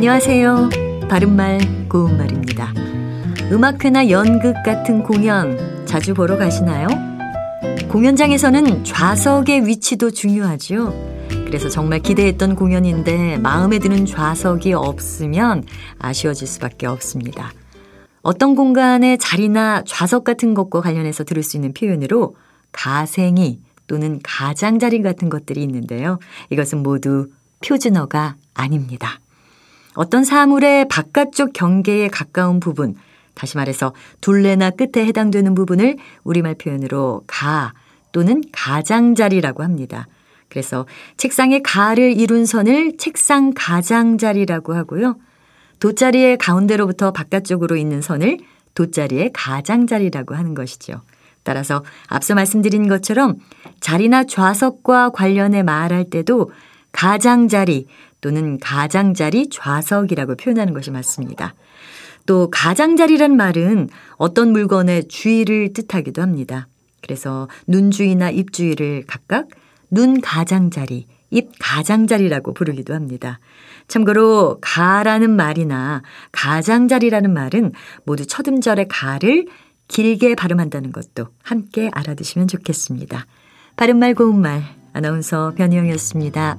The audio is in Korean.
안녕하세요. 바른말 고운말입니다. 음악회나 연극 같은 공연 자주 보러 가시나요? 공연장에서는 좌석의 위치도 중요하죠. 그래서 정말 기대했던 공연인데 마음에 드는 좌석이 없으면 아쉬워질 수밖에 없습니다. 어떤 공간의 자리나 좌석 같은 것과 관련해서 들을 수 있는 표현으로 가생이 또는 가장자리 같은 것들이 있는데요. 이것은 모두 표준어가 아닙니다. 어떤 사물의 바깥쪽 경계에 가까운 부분, 다시 말해서 둘레나 끝에 해당되는 부분을 우리말 표현으로 가 또는 가장자리라고 합니다. 그래서 책상의 가를 이룬 선을 책상 가장자리라고 하고요. 돗자리의 가운데로부터 바깥쪽으로 있는 선을 돗자리의 가장자리라고 하는 것이죠. 따라서 앞서 말씀드린 것처럼 자리나 좌석과 관련해 말할 때도 가장자리 또는 가장자리 좌석이라고 표현하는 것이 맞습니다. 또 가장자리란 말은 어떤 물건의 주위를 뜻하기도 합니다. 그래서 눈 주위나 입 주위를 각각 눈 가장자리, 입 가장자리라고 부르기도 합니다. 참고로 가라는 말이나 가장자리라는 말은 모두 첫 음절의 가를 길게 발음한다는 것도 함께 알아두시면 좋겠습니다. 바른말 고운말 아나운서 변희영이었습니다.